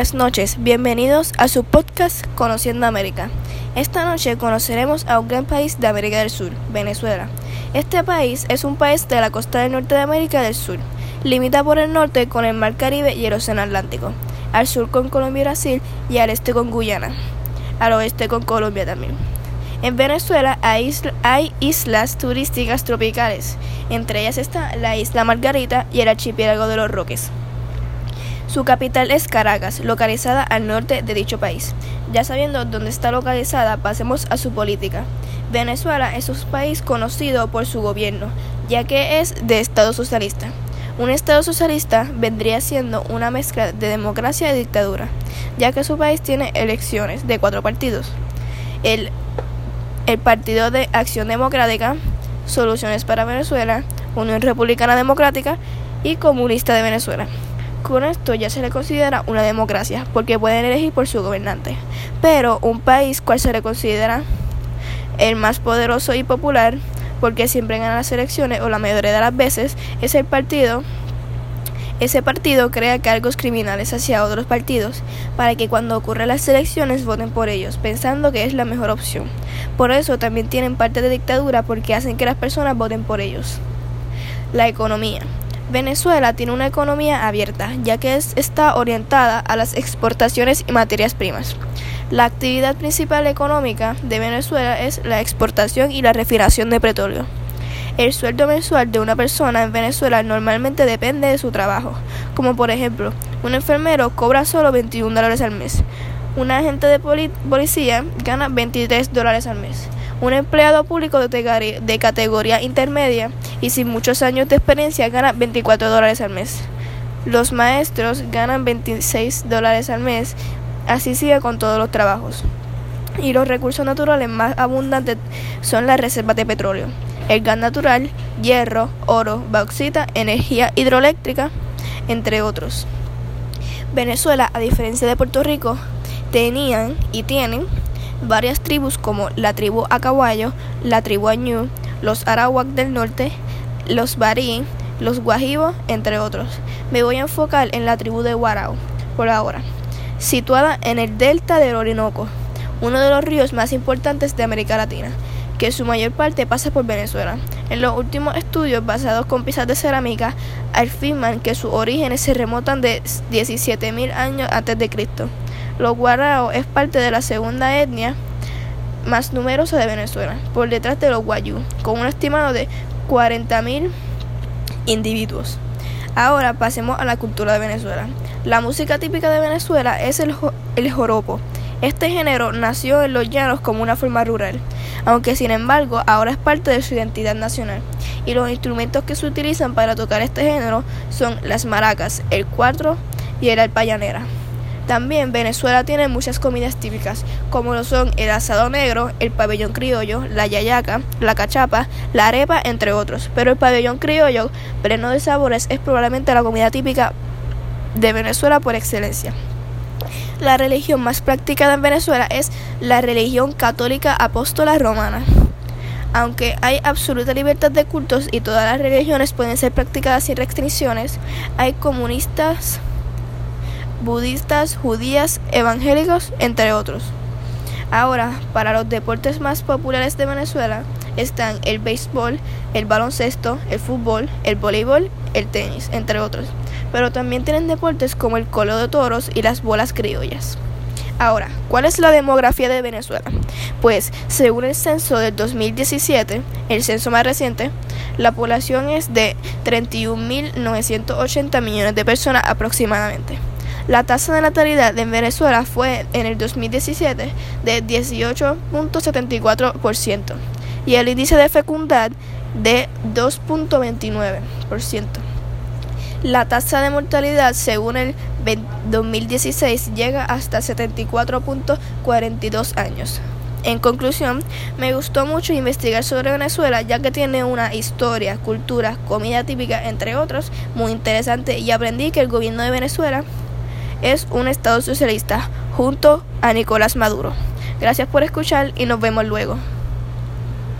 Buenas noches, bienvenidos a su podcast Conociendo América. Esta noche conoceremos a un gran país de América del Sur, Venezuela. Este país es un país de la costa del norte de América del Sur. Limita por el norte con el Mar Caribe y el Océano Atlántico, al sur con Colombia y Brasil y al este con Guyana, al oeste con Colombia también. En Venezuela hay, hay, islas turísticas tropicales, entre ellas está la isla Margarita y el archipiélago de los Roques. Su capital es Caracas, localizada al norte de dicho país. Ya sabiendo dónde está localizada, pasemos a su política. Venezuela es un país conocido por su gobierno, ya que es de Estado socialista. Un Estado socialista vendría siendo una mezcla de democracia y dictadura, ya que su país tiene elecciones de cuatro partidos. El, el Partido de Acción Democrática, Soluciones para Venezuela, Unión Republicana Democrática y Comunista de Venezuela. Con esto ya se le considera una democracia, porque pueden elegir por su gobernante. Pero un país cual se le considera el más poderoso y popular, porque siempre gana las elecciones o la mayoría de las veces, es el partido. Ese partido crea cargos criminales hacia otros partidos para que cuando ocurran las elecciones voten por ellos, pensando que es la mejor opción. Por eso también tienen parte de dictadura porque hacen que las personas voten por ellos. La economía. Venezuela tiene una economía abierta, ya que es, está orientada a las exportaciones y materias primas. La actividad principal económica de Venezuela es la exportación y la refinación de petróleo. El sueldo mensual de una persona en Venezuela normalmente depende de su trabajo, como por ejemplo, un enfermero cobra solo 21 dólares al mes, un agente de policía gana 23 dólares al mes, un empleado público de categoría intermedia y sin muchos años de experiencia gana 24 dólares al mes. Los maestros ganan 26 dólares al mes, así sigue con todos los trabajos. Y los recursos naturales más abundantes son las reservas de petróleo, el gas natural, hierro, oro, bauxita, energía hidroeléctrica, entre otros. Venezuela, a diferencia de Puerto Rico, tenían y tienen varias tribus como la tribu Acahuayo, la tribu Añú, los Arawak del norte, los Barí, los Guajibos, entre otros. Me voy a enfocar en la tribu de Guarao, por ahora, situada en el delta del Orinoco, uno de los ríos más importantes de América Latina, que su mayor parte pasa por Venezuela. En los últimos estudios basados con piezas de cerámica afirman que sus orígenes se remontan de 17.000 años antes de Cristo. Los guaraos es parte de la segunda etnia más numerosa de Venezuela, por detrás de los guayú, con un estimado de 40.000 individuos. Ahora pasemos a la cultura de Venezuela. La música típica de Venezuela es el, el joropo. Este género nació en los llanos como una forma rural, aunque sin embargo ahora es parte de su identidad nacional. Y los instrumentos que se utilizan para tocar este género son las maracas, el cuatro y el alpayanera. También Venezuela tiene muchas comidas típicas, como lo son el asado negro, el pabellón criollo, la yayaca, la cachapa, la arepa, entre otros. Pero el pabellón criollo, pleno de sabores, es probablemente la comida típica de Venezuela por excelencia. La religión más practicada en Venezuela es la religión católica apóstola romana. Aunque hay absoluta libertad de cultos y todas las religiones pueden ser practicadas sin restricciones, hay comunistas budistas, judías, evangélicos, entre otros. Ahora, para los deportes más populares de Venezuela están el béisbol, el baloncesto, el fútbol, el voleibol, el tenis, entre otros. Pero también tienen deportes como el colo de toros y las bolas criollas. Ahora, ¿cuál es la demografía de Venezuela? Pues, según el censo del 2017, el censo más reciente, la población es de 31.980 millones de personas aproximadamente. La tasa de natalidad en Venezuela fue en el 2017 de 18.74% y el índice de fecundidad de 2.29%. La tasa de mortalidad según el 2016 llega hasta 74.42 años. En conclusión, me gustó mucho investigar sobre Venezuela ya que tiene una historia, cultura, comida típica, entre otros, muy interesante y aprendí que el gobierno de Venezuela es un Estado socialista junto a Nicolás Maduro. Gracias por escuchar y nos vemos luego.